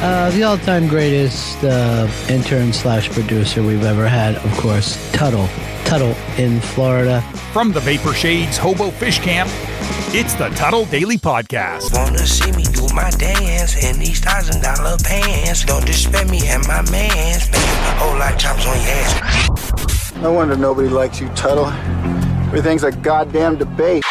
Uh, the all-time greatest uh, intern slash producer we've ever had, of course, Tuddle. Tuddle in Florida. From the Vapor Shades Hobo Fish Camp, it's the Tuddle Daily Podcast. Wanna see me do my dance in these thousand dollar pants? Don't disrespect me and my mans. Make a whole lot of chops on your ass. No wonder nobody likes you, Tuddle. Everything's a goddamn debate.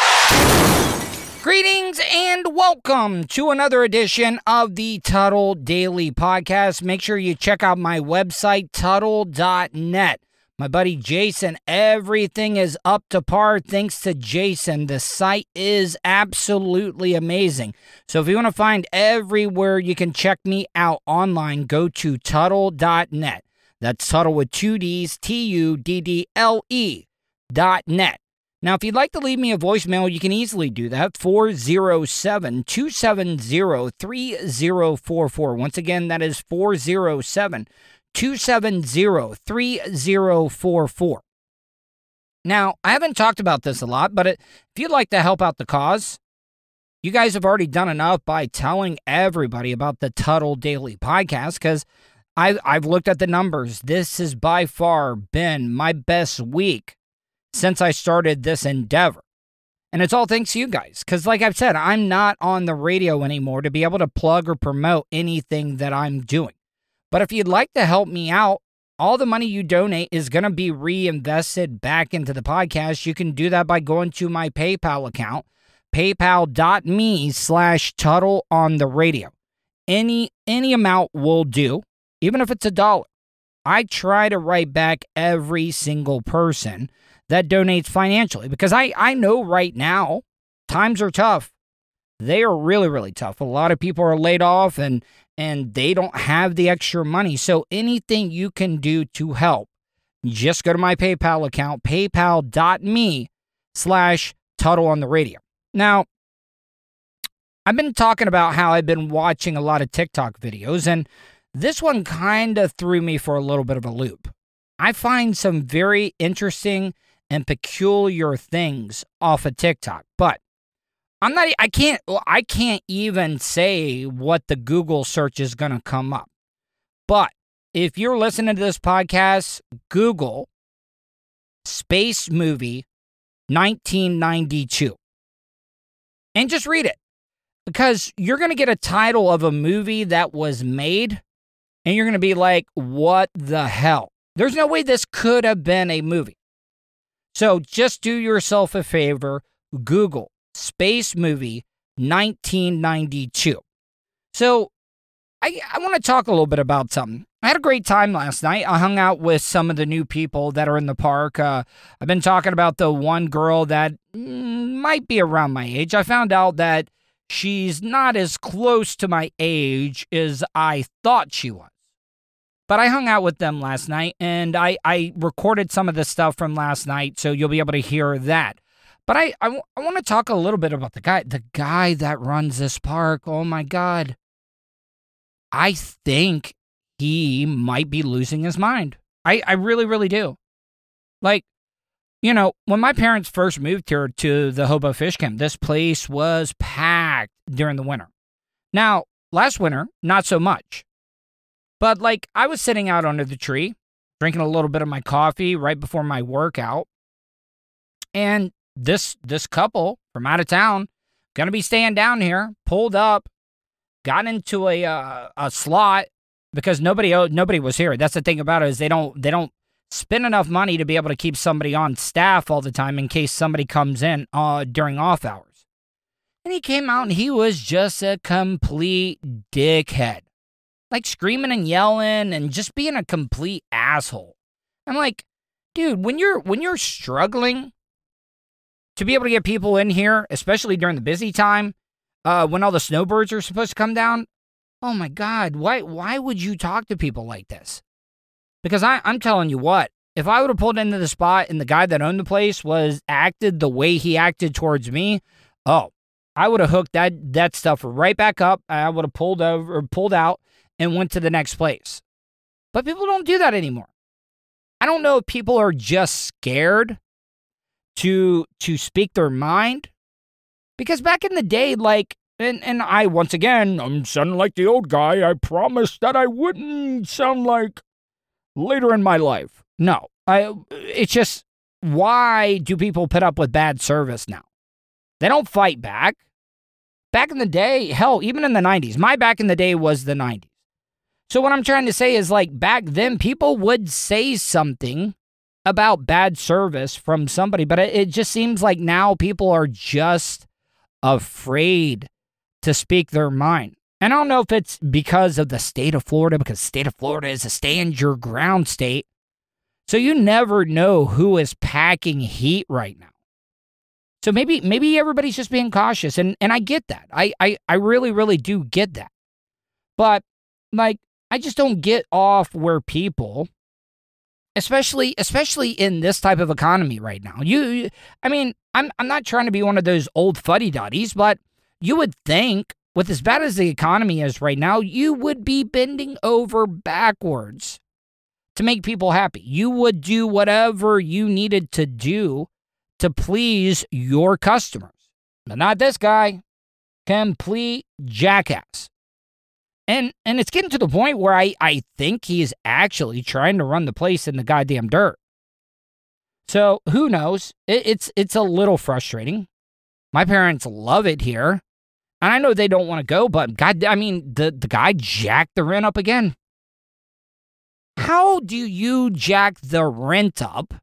Greetings and welcome to another edition of the Tuddle Daily Podcast. Make sure you check out my website, Tuddle.net. My buddy Jason, everything is up to par thanks to Jason. The site is absolutely amazing. So if you want to find everywhere you can check me out online, go to Tuddle.net. That's Tuddle with two D's, T U D D L E dot net. Now, if you'd like to leave me a voicemail, you can easily do that 407 270 3044. Once again, that is 407 270 3044. Now, I haven't talked about this a lot, but if you'd like to help out the cause, you guys have already done enough by telling everybody about the Tuddle Daily podcast because I've, I've looked at the numbers. This has by far been my best week since I started this endeavor. And it's all thanks to you guys. Because, like I've said, I'm not on the radio anymore to be able to plug or promote anything that I'm doing. But if you'd like to help me out, all the money you donate is going to be reinvested back into the podcast. You can do that by going to my PayPal account, paypal.me slash Tuddle on the radio. Any, any amount will do, even if it's a dollar. I try to write back every single person that donates financially because I, I know right now times are tough. They are really, really tough. A lot of people are laid off and and they don't have the extra money. So anything you can do to help, just go to my PayPal account, paypal.me slash Tuddle on the radio. Now, I've been talking about how I've been watching a lot of TikTok videos, and this one kind of threw me for a little bit of a loop. I find some very interesting and peculiar things off of TikTok. But I'm not I can't I can't even say what the Google search is going to come up. But if you're listening to this podcast, Google Space Movie 1992 and just read it. Because you're going to get a title of a movie that was made and you're going to be like, "What the hell?" There's no way this could have been a movie. So just do yourself a favor Google Space Movie 1992. So I, I want to talk a little bit about something. I had a great time last night. I hung out with some of the new people that are in the park. Uh, I've been talking about the one girl that mm, might be around my age. I found out that she's not as close to my age as I thought she was. But I hung out with them last night and I, I recorded some of the stuff from last night, so you'll be able to hear that. But I, I, I want to talk a little bit about the guy, the guy that runs this park. Oh my God. I think he might be losing his mind. I, I really, really do. Like, you know, when my parents first moved here to the Hobo Fish Camp, this place was packed during the winter. Now, last winter, not so much. But like I was sitting out under the tree, drinking a little bit of my coffee right before my workout. And this this couple from out of town, gonna be staying down here, pulled up, got into a uh, a slot because nobody nobody was here. That's the thing about it is they don't they don't spend enough money to be able to keep somebody on staff all the time in case somebody comes in uh, during off hours. And he came out and he was just a complete dickhead like screaming and yelling and just being a complete asshole. I'm like, dude, when you're when you're struggling to be able to get people in here, especially during the busy time, uh, when all the snowbirds are supposed to come down, Oh my God, why why would you talk to people like this? Because I, I'm telling you what, if I would have pulled into the spot and the guy that owned the place was acted the way he acted towards me, oh, I would have hooked that that stuff right back up. I would have pulled over, pulled out, and went to the next place. But people don't do that anymore. I don't know if people are just scared to to speak their mind because back in the day, like and and I once again, I'm sounding like the old guy. I promised that I wouldn't sound like later in my life. No, I. It's just why do people put up with bad service now? They don't fight back. Back in the day, hell, even in the 90s, my back in the day was the 90s. So, what I'm trying to say is like back then, people would say something about bad service from somebody, but it, just seems like now people are just afraid to speak their mind. And I don't know if it's because of the state of Florida, because state of Florida is a stand your ground state. So you never know who is packing heat right now. So maybe maybe everybody's just being cautious. And and I get that. I I, I really, really do get that. But like I just don't get off where people especially especially in this type of economy right now. You I mean, I'm I'm not trying to be one of those old fuddy-duddies, but you would think with as bad as the economy is right now, you would be bending over backwards to make people happy. You would do whatever you needed to do to please your customers. But not this guy. Complete jackass. And and it's getting to the point where I, I think he is actually trying to run the place in the goddamn dirt. So who knows? It, it's it's a little frustrating. My parents love it here. And I know they don't want to go, but God, I mean, the, the guy jacked the rent up again. How do you jack the rent up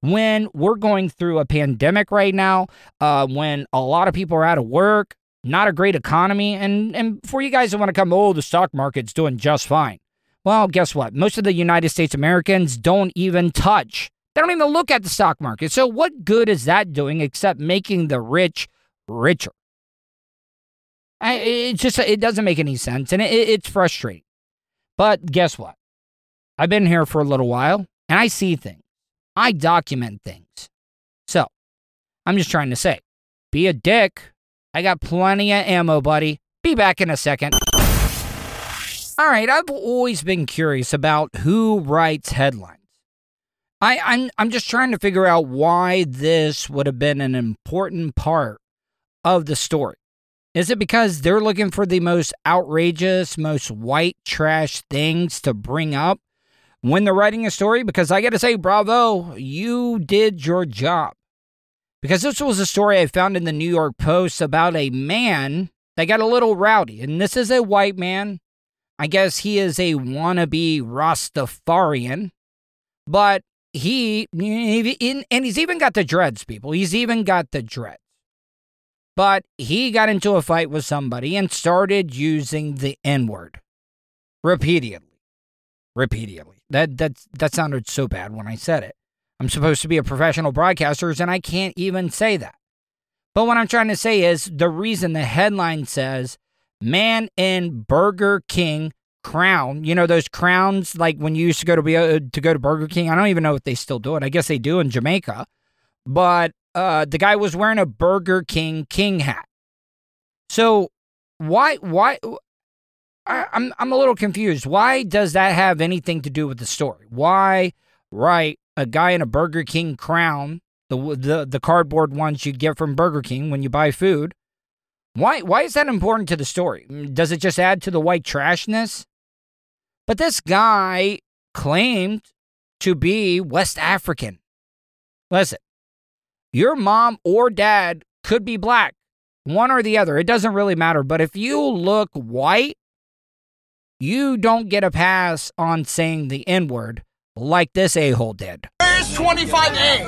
when we're going through a pandemic right now, uh, when a lot of people are out of work, not a great economy, and, and for you guys that want to come, oh, the stock market's doing just fine. Well, guess what? Most of the United States Americans don't even touch. They don't even look at the stock market. So, what good is that doing except making the rich richer? I, it just it doesn't make any sense, and it, it's frustrating. But guess what? I've been here for a little while, and I see things. I document things. So I'm just trying to say, be a dick. I got plenty of ammo, buddy. Be back in a second. All right, I've always been curious about who writes headlines. I, I'm I'm just trying to figure out why this would have been an important part of the story. Is it because they're looking for the most outrageous, most white trash things to bring up when they're writing a story? Because I got to say, bravo, you did your job. Because this was a story I found in the New York Post about a man that got a little rowdy. And this is a white man. I guess he is a wannabe Rastafarian. But he, and he's even got the dreads, people. He's even got the dreads. But he got into a fight with somebody and started using the N word repeatedly. Repeatedly. That, that, that sounded so bad when I said it. I'm supposed to be a professional broadcaster, and I can't even say that. But what I'm trying to say is the reason the headline says man in Burger King crown. You know those crowns like when you used to go to be uh, to go to Burger King. I don't even know if they still do it. I guess they do in Jamaica. But uh, the guy was wearing a Burger King king hat. So why why I'm I'm a little confused. Why does that have anything to do with the story? Why write a guy in a Burger King crown, the the the cardboard ones you get from Burger King when you buy food? Why why is that important to the story? Mm, does it just add to the white trashness? But this guy claimed to be West African. Listen, your mom or dad could be black, one or the other. It doesn't really matter. But if you look white, you don't get a pass on saying the N word like this a hole did. Where's 25A?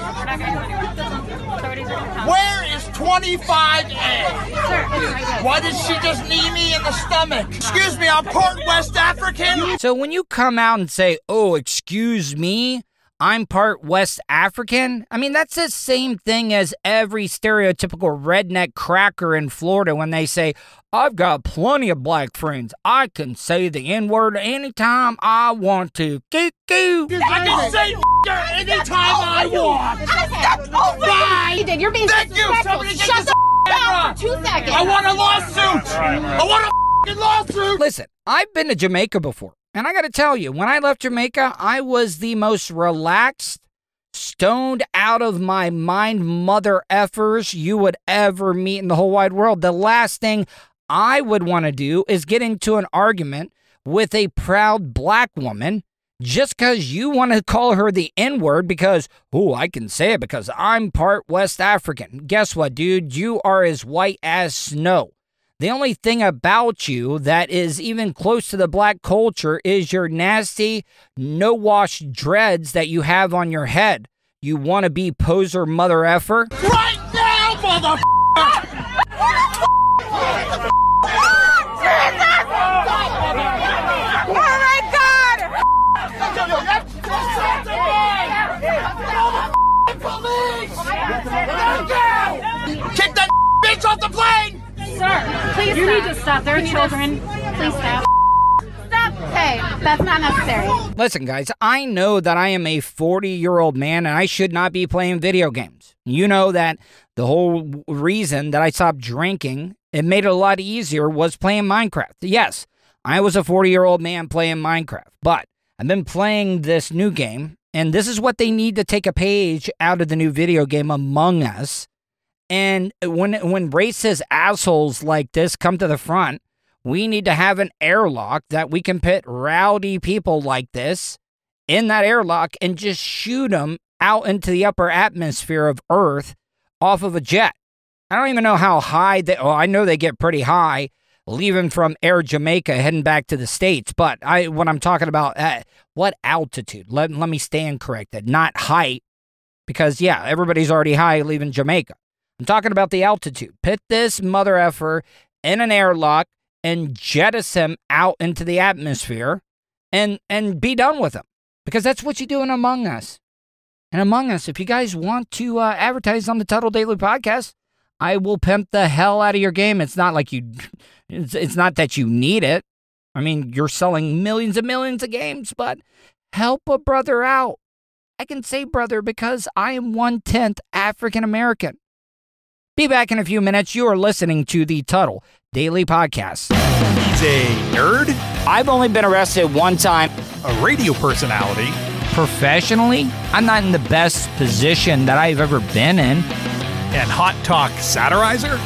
Where is 25A? Why did she just knee me in the stomach? Excuse me, I'm part West African. So when you come out and say, oh, excuse me, I'm part West African. I mean, that's the same thing as every stereotypical redneck cracker in Florida when they say, I've got plenty of black friends. I can say the N word anytime I want to. Goo goo. I can say anytime I want. That's over. Bye. You did. You're being Thank you. disrespectful. Somebody Shut the f- up for two seconds. I want a lawsuit. I want a fucking lawsuit. Listen, I've been to Jamaica before, and I got to tell you, when I left Jamaica, I was the most relaxed, stoned out of my mind mother effers you would ever meet in the whole wide world. The last thing I would want to do is get into an argument with a proud black woman just because you want to call her the N word because, oh, I can say it because I'm part West African. Guess what, dude? You are as white as snow. The only thing about you that is even close to the black culture is your nasty, no wash dreads that you have on your head. You want to be poser mother effer? Right now, mother. Oh my God! Kick that bitch off the plane. Sir, Please you stop. need to stop. There are You need to- children. Please stop. Stop. Hey, that's not necessary. Listen, guys, I know that I am a 40 year old man and I should not be playing video games. You know that the whole reason that I stopped drinking, it made it a lot easier, was playing Minecraft. Yes, I was a 40 year old man playing Minecraft, but I've been playing this new game, and this is what they need to take a page out of the new video game Among Us. And when when racist assholes like this come to the front, we need to have an airlock that we can put rowdy people like this in that airlock and just shoot them out into the upper atmosphere of Earth off of a jet. I don't even know how high they. Oh, I know they get pretty high, leaving from Air Jamaica heading back to the states. But I, what I'm talking about, uh, what altitude? Let let me stand corrected, not height, because yeah, everybody's already high leaving Jamaica. I'm talking about the altitude. Put this mother effer in an airlock and jettison him out into the atmosphere and and be done with him because that's what you do in Among Us. And Among Us, if you guys want to uh, advertise on the Tuddle Daily Podcast, I will pimp the hell out of your game. It's not like you, it's, it's not that you need it. I mean, you're selling millions and millions of games, but help a brother out. I can say brother because I am one tenth African American. Be back in a few minutes. You are listening to the Tuddle Daily Podcast. He's a nerd, I've only been arrested one time a radio personality, professionally. I'm not in the best position that I've ever been in. And hot talk satirizer.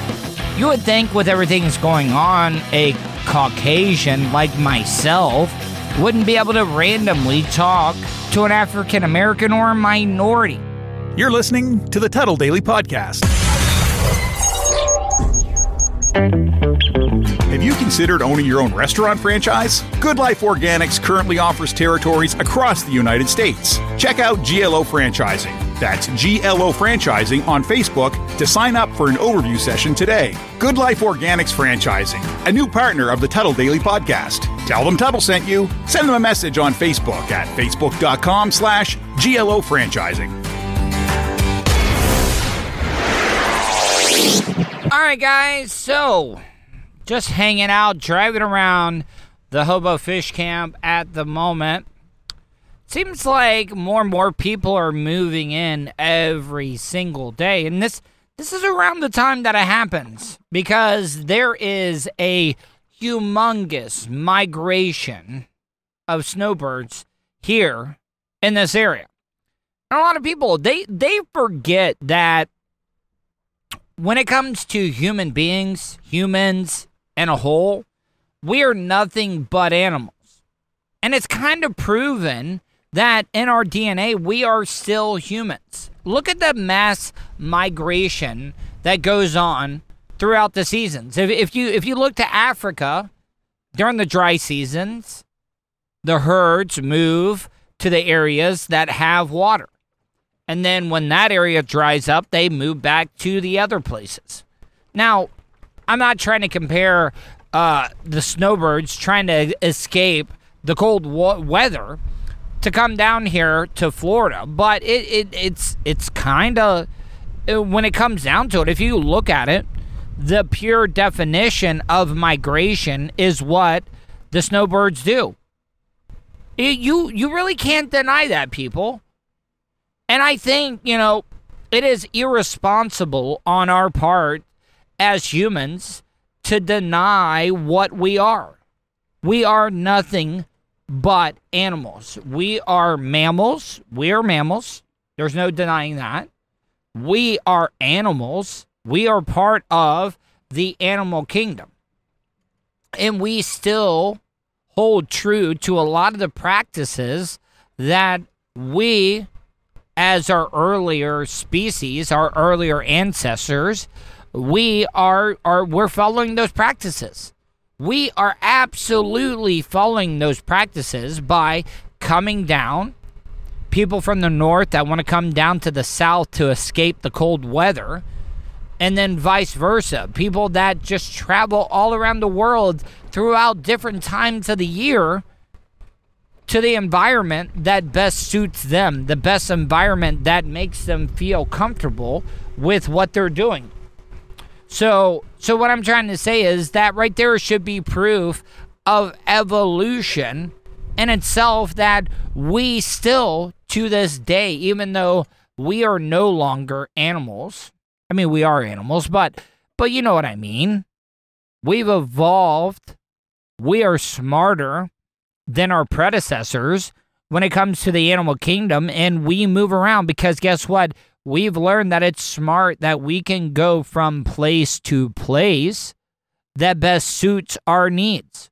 You would think, with everything that's going on, a Caucasian like myself wouldn't be able to randomly talk to an African American or a minority. You're listening to the Tuddle Daily Podcast. Have you considered owning your own restaurant franchise? Good Life Organics currently offers territories across the United States. Check out GLO Franchising. That's GLO Franchising on Facebook to sign up for an overview session today. Good Life Organics Franchising, a new partner of the Tuddle Daily Podcast. Tell them Tuddle sent you. Send them a message on Facebook at facebook.com slash GLO Franchising. All right, guys. So, just hanging out, driving around the Hobo Fish Camp at the moment. Seems like more and more people are moving in every single day, and this this is around the time that it happens because there is a humongous migration of snowbirds here in this area. And a lot of people they they forget that when it comes to human beings, humans and a whole, we are nothing but animals. And it's kind of proven that in our DNA, we are still humans. Look at the mass migration that goes on throughout the seasons. If, if you if you look to Africa during the dry seasons, the herds move to the areas that have water. And then when that area dries up, they move back to the other places. Now, I'm not trying to compare uh, the snowbirds trying to escape the cold wa- weather to come down here to Florida. But it, it it's it's kind of uh, when it comes down to it, if you look at it, the pure definition of migration is what the snowbirds do. It, you you really can't deny that, people. And I think, you know, it is irresponsible on our part as humans to deny what we are. We are nothing but animals. We are mammals. We are mammals. There's no denying that. We are animals. We are part of the animal kingdom. And we still hold true to a lot of the practices that we, as our earlier species, our earlier ancestors, we are, are we're following those practices. We are absolutely following those practices by coming down. People from the north that want to come down to the south to escape the cold weather and then vice versa. People that just travel all around the world throughout different times of the year to the environment that best suits them, the best environment that makes them feel comfortable with what they're doing. So, so what I'm trying to say is that right there should be proof of evolution in itself that we still to this day even though we are no longer animals I mean, we are animals, but but you know what I mean. We've evolved. We are smarter than our predecessors when it comes to the animal kingdom and we move around because guess what? We've learned that it's smart that we can go from place to place that best suits our needs.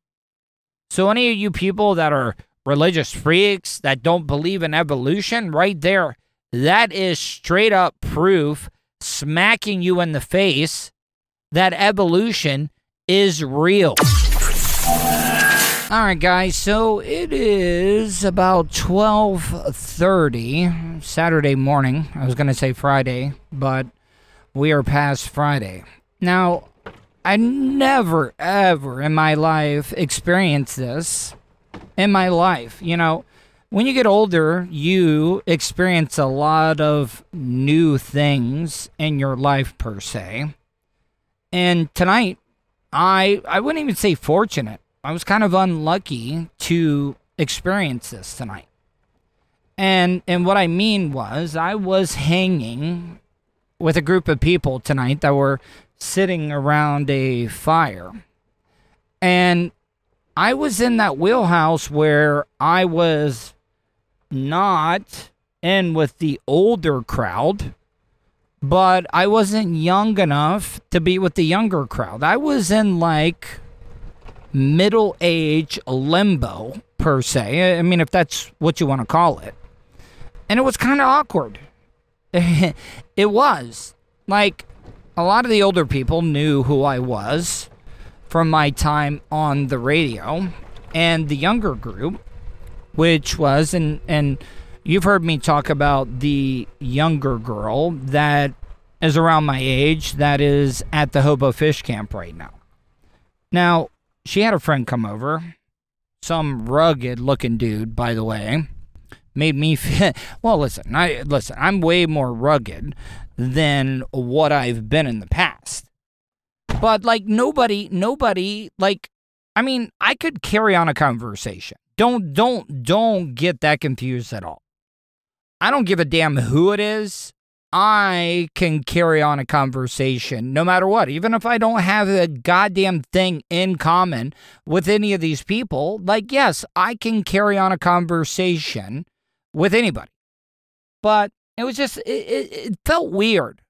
So any of you people that are religious freaks that don't believe in evolution, right there, that is straight up proof smacking you in the face that evolution is real. All right, guys. So it is about 12:30 Saturday morning. I was going to say Friday, but we are past Friday. Now, I never ever in my life experienced this in my life. You know, when you get older, you experience a lot of new things in your life per se. And tonight, I I wouldn't even say fortunate. I was kind of unlucky to experience this tonight. And and what I mean was I was hanging with a group of people tonight that were sitting around a fire. And I was in that wheelhouse where I was not in with the older crowd, but I wasn't young enough to be with the younger crowd. I was in like middle age limbo, per se. I mean, if that's what you want to call it. And it was kind of awkward. it was. Like, a lot of the older people knew who I was from my time on the radio, and the younger group which was and and you've heard me talk about the younger girl that is around my age that is at the hobo fish camp right now. Now, she had a friend come over, some rugged looking dude, by the way. Made me feel well. Listen, I listen. I'm way more rugged than what I've been in the past. But like nobody, nobody like. I mean, I could carry on a conversation. Don't don't don't get that confused at all. I don't give a damn who it is. I can carry on a conversation no matter what, even if I don't have a goddamn thing in common with any of these people. Like, yes, I can carry on a conversation with anybody. But it was just, it, it, it felt weird.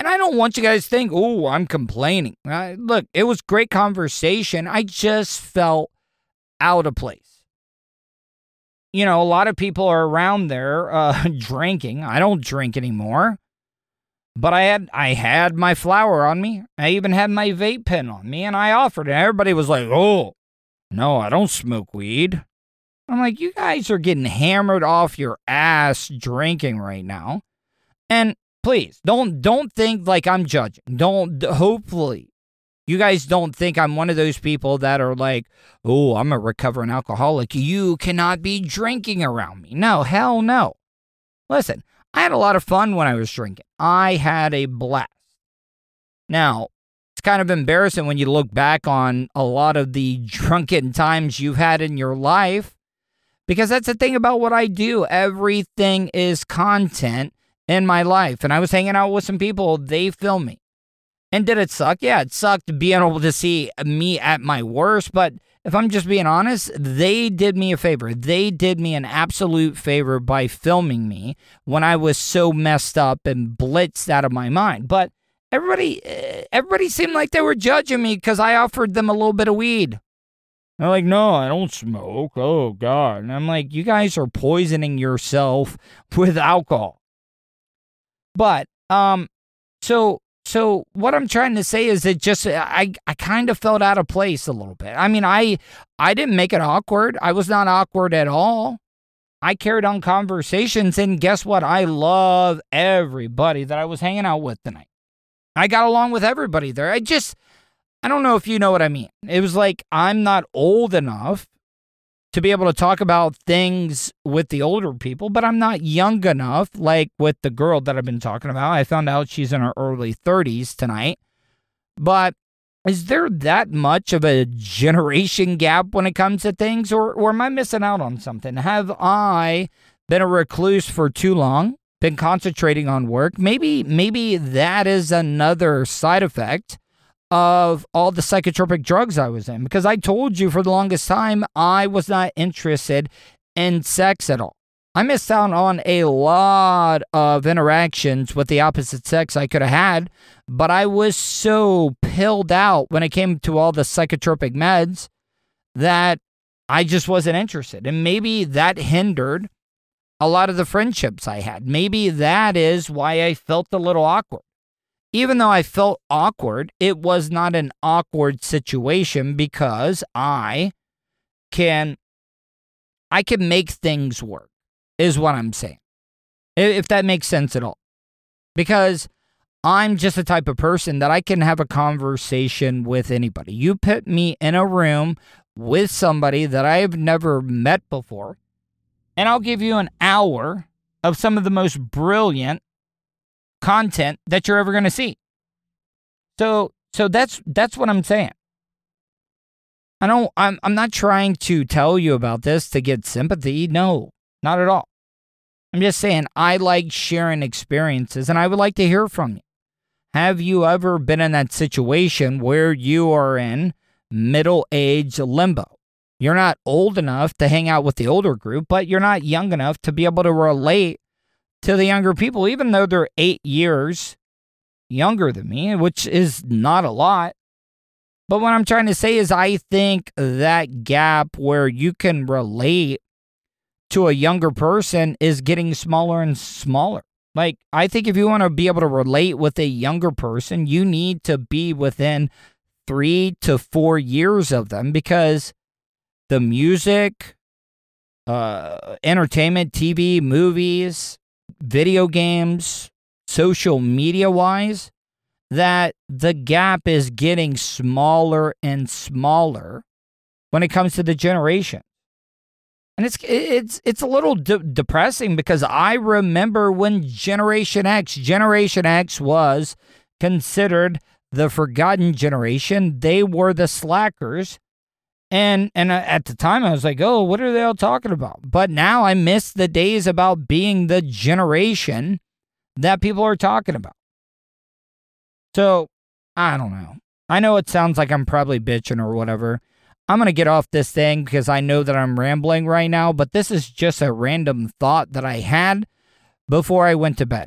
And I don't want you guys to think, oh, I'm complaining. Uh, look, it was great conversation. I just felt out of place you know, a lot of people are around there uh, drinking. I don't drink anymore. But I had I had my flower on me. I even had my vape pen on me, and I offered it. Everybody was like, "Oh, no, I don't smoke weed." I'm like, "You guys are getting hammered off your ass drinking right now." And please don't don't think like I'm judging. Don't hopefully You guys don't think I'm one of those people that are like, oh, I'm a recovering alcoholic. You cannot be drinking around me. No, hell no. Listen, I had a lot of fun when I was drinking. I had a blast. Now, it's kind of embarrassing when you look back on a lot of the drunken times you've had in your life because that's the thing about what I do. Everything is content in my life. And I was hanging out with some people, they film me. And did it suck? Yeah, it sucked being able to see me at my worst. But if I'm just being honest, they did me a favor. They did me an absolute favor by filming me when I was so messed up and blitzed out of my mind. But everybody, eh, everybody seemed like they were judging me because I offered them a little bit of weed. They're like, no, I don't smoke. Oh, God. And I'm like, you guys are poisoning yourself with alcohol. But, um, so so what I'm trying to say is that just I I kind of felt out of place a little bit. I mean, I I didn't make it awkward. I was not awkward at all. I carried on conversations and guess what? I love everybody that I was hanging out with tonight. I got along with everybody there. I just I don't know if you know what I mean. It was like I'm not old enough to be able to talk about things with the older people, but I'm not young enough, like with the girl that I've been talking about. I found out she's in her early 30s tonight. But is there that much of a generation gap when it comes to things, or, or am I missing out on something? Have I been a recluse for too long? Been concentrating on work? Maybe, maybe that is another side effect of all the psychotropic drugs I was in because I told you for the longest time I was not interested in sex at all. I missed out on a lot of interactions with the opposite sex I could have had, but I was so pilled out when it came to all the psychotropic meds that I just wasn't interested. And maybe that hindered a lot of the friendships I had. Maybe that is why I felt a little awkward even though I felt awkward, it was not an awkward situation because I can I can make things work is what I'm saying. If that makes sense at all. Because I'm just the type of person that I can have a conversation with anybody. You put me in a room with somebody that I've never met before, and I'll give you an hour of some of the most brilliant content that you're ever going to see. So so that's that's what I'm saying. I don't I'm I'm not trying to tell you about this to get sympathy. No, not at all. I'm just saying I like sharing experiences and I would like to hear from you. Have you ever been in that situation where you are in middle age limbo? You're not old enough to hang out with the older group, but you're not young enough to be able to relate to the younger people, even though they're eight years younger than me, which is not a lot. But what I'm trying to say is, I think that gap where you can relate to a younger person is getting smaller and smaller. Like, I think if you want to be able to relate with a younger person, you need to be within three to four years of them because the music, uh, entertainment, TV, movies, video games, social media wise, that the gap is getting smaller and smaller when it comes to the generation. And it's it's it's a little de- depressing because I remember when Generation X, Generation X was considered the forgotten generation. They were the slackers and and uh, at the time I was like, "Oh, what are they all talking about?" But now I miss the days about being the generation that people are talking about. So, I don't know. I know it sounds like I'm probably bitching or whatever. I'm going to get off this thing because I know that I'm rambling right now, but this is just a random thought that I had before I went to bed.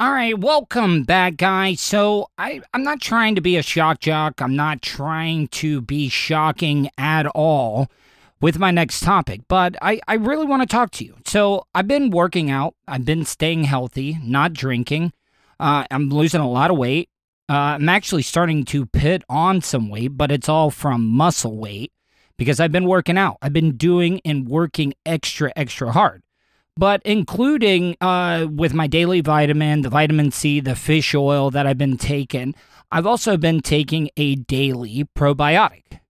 All right, welcome back, guys. So I, I'm not trying to be a shock jock. I'm not trying to be shocking at all with my next topic, but I, I really want to talk to you. So I've been working out, I've been staying healthy, not drinking. Uh, I'm losing a lot of weight. Uh, I'm actually starting to put on some weight, but it's all from muscle weight because I've been working out. I've been doing and working extra, extra hard but including uh, with my daily vitamin, the vitamin C, the fish oil that I've been taking, I've also been taking a daily probiotic.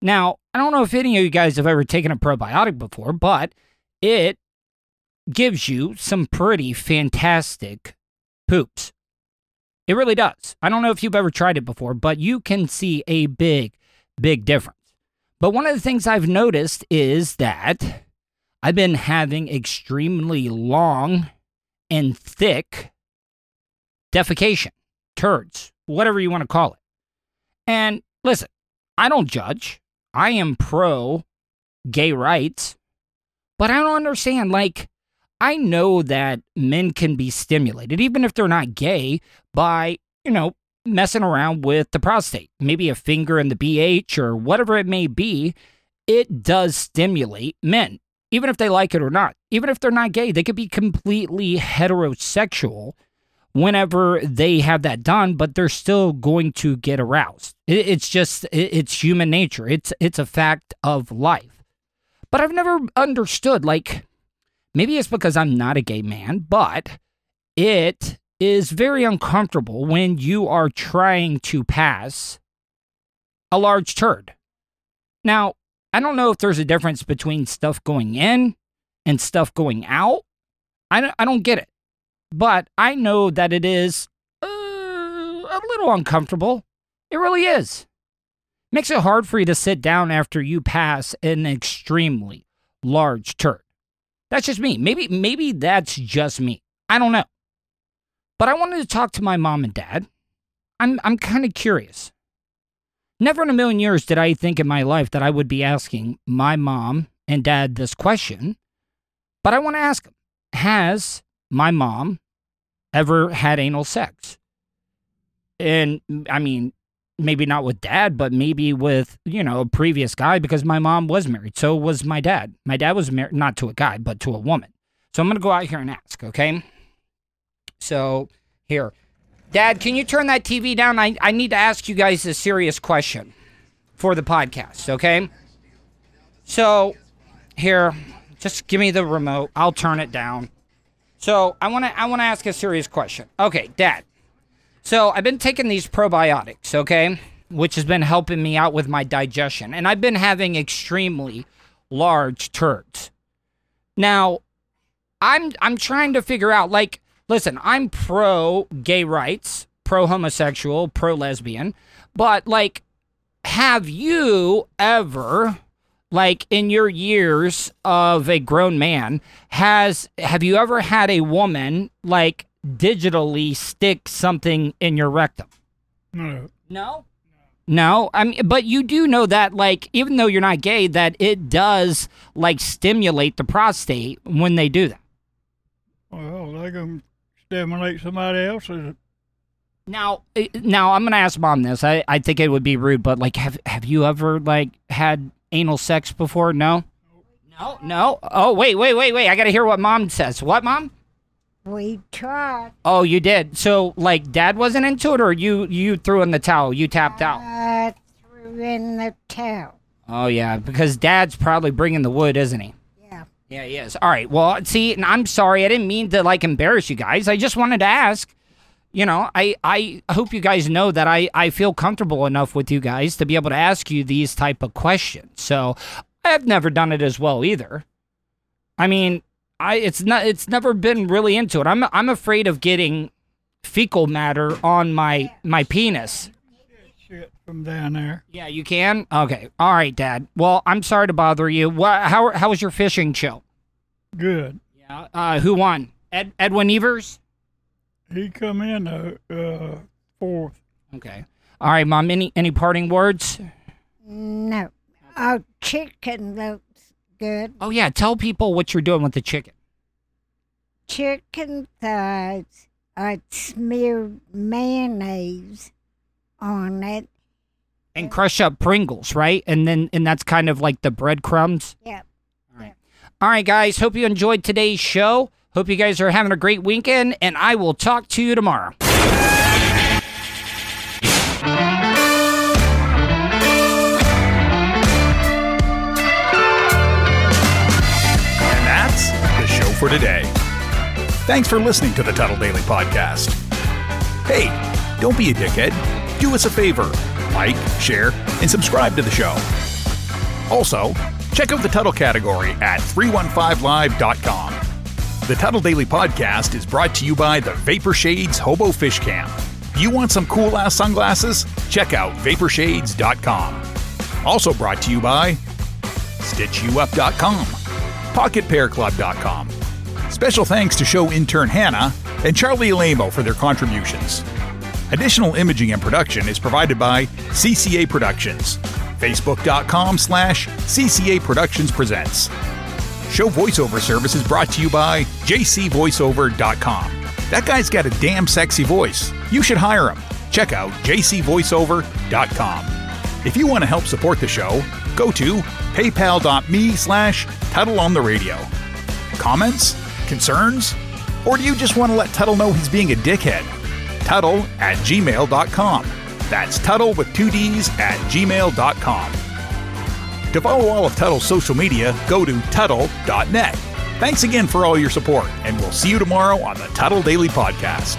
Now, I don't know if any of you guys have ever taken a probiotic before, but it gives you some pretty fantastic poops. It really does. I don't know if you've ever tried it before, but you can see a big, big difference. But one of the things I've noticed is that I've been having extremely long and thick defecation, turds, whatever you want to call it. And listen, I don't judge. I am pro gay rights, but I don't understand. Like, I know that men can be stimulated, even if they're not gay, by, you know, messing around with the prostate, maybe a finger in the BH or whatever it may be. It does stimulate men even if they like it or not. Even if they're not gay, they could be completely heterosexual whenever they have that done, but they're still going to get aroused. It's just it's human nature. It's it's a fact of life. But I've never understood like maybe it's because I'm not a gay man, but it is very uncomfortable when you are trying to pass a large turd. Now, I don't know if there's a difference between stuff going in and stuff going out. I don't, I don't get it. But I know that it is uh, a little uncomfortable. It really is. Makes it hard for you to sit down after you pass an extremely large turd. That's just me. Maybe maybe that's just me. I don't know. But I wanted to talk to my mom and dad. I'm I'm kind of curious. Never in a million years did I think in my life that I would be asking my mom and dad this question. But I want to ask Has my mom ever had anal sex? And I mean, maybe not with dad, but maybe with, you know, a previous guy because my mom was married. So was my dad. My dad was married, not to a guy, but to a woman. So I'm going to go out here and ask, okay? So here, Dad, can you turn that TV down? I, I need to ask you guys a serious question for the podcast, okay? So, here, just give me the remote. I'll turn it down. So, I want to I want to ask a serious question. Okay, Dad. So, I've been taking these probiotics, okay? Which has been helping me out with my digestion, and I've been having extremely large turds. Now, I'm I'm trying to figure out like listen, I'm pro gay rights, pro homosexual, pro lesbian, but like, have you ever, like in your years of a grown man, has have you ever had a woman like digitally stick something in your rectum? No. No. No, I mean, but you do know that, like, even though you're not gay, that it does like stimulate the prostate when they do that. Well, they can stimulate somebody else's. Now, eh, now I'm gonna ask mom this. I, I think it would be rude, but like, have have you ever like had anal sex before? No. No, no. Oh, wait, wait, wait, wait. I gotta hear what mom says. What, mom? We tried. Oh, you did. So, like, dad wasn't into it, or you you threw in the towel? You tapped out. I threw in the towel. Oh yeah, because dad's probably bringing the wood, isn't he? Yeah. He is. All right. Well, see, and I'm sorry. I didn't mean to like embarrass you guys. I just wanted to ask. You know, I I hope you guys know that I I feel comfortable enough with you guys to be able to ask you these type of questions. So, I've never done it as well either. I mean, I it's not it's never been really into it. I'm I'm afraid of getting fecal matter on my my penis. It from down there. Yeah, you can. Okay, all right, Dad. Well, I'm sorry to bother you. What? How? How was your fishing chill? Good. Yeah. Uh, who won? Ed, Edwin Evers. He come in uh, uh fourth. Okay. All right, Mom. Any any parting words? No. Oh, chicken looks good. Oh yeah, tell people what you're doing with the chicken. Chicken thighs. I smeared mayonnaise on it. And crush up Pringles, right? And then and that's kind of like the breadcrumbs. Yep. All right, all right, guys. Hope you enjoyed today's show. Hope you guys are having a great weekend, and I will talk to you tomorrow. And that's the show for today. Thanks for listening to the Tuddle Daily Podcast. Hey, don't be a dickhead. Do us a favor like, share, and subscribe to the show. Also, check out the Tuddle category at 315live.com. The Tuddle Daily Podcast is brought to you by the Vapor Shades Hobo Fish Camp. You want some cool ass sunglasses? Check out vaporshades.com. Also brought to you by StitchYouUp.com, PocketPairClub.com. Special thanks to show intern Hannah and Charlie Alamo for their contributions. Additional imaging and production is provided by CCA Productions. Facebook.com slash CCA Productions Presents. Show voiceover service is brought to you by JCVoiceover.com. That guy's got a damn sexy voice. You should hire him. Check out JCVoiceover.com. If you want to help support the show, go to paypal.me slash Tuddle on the radio. Comments? Concerns? Or do you just want to let Tuddle know he's being a dickhead? Tuddle at gmail.com. That's Tuddle with two D's at gmail.com. To follow all of Tuddle's social media, go to Tuddle.net. Thanks again for all your support, and we'll see you tomorrow on the Tuddle Daily Podcast.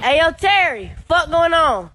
Hey, yo, Terry, fuck going on?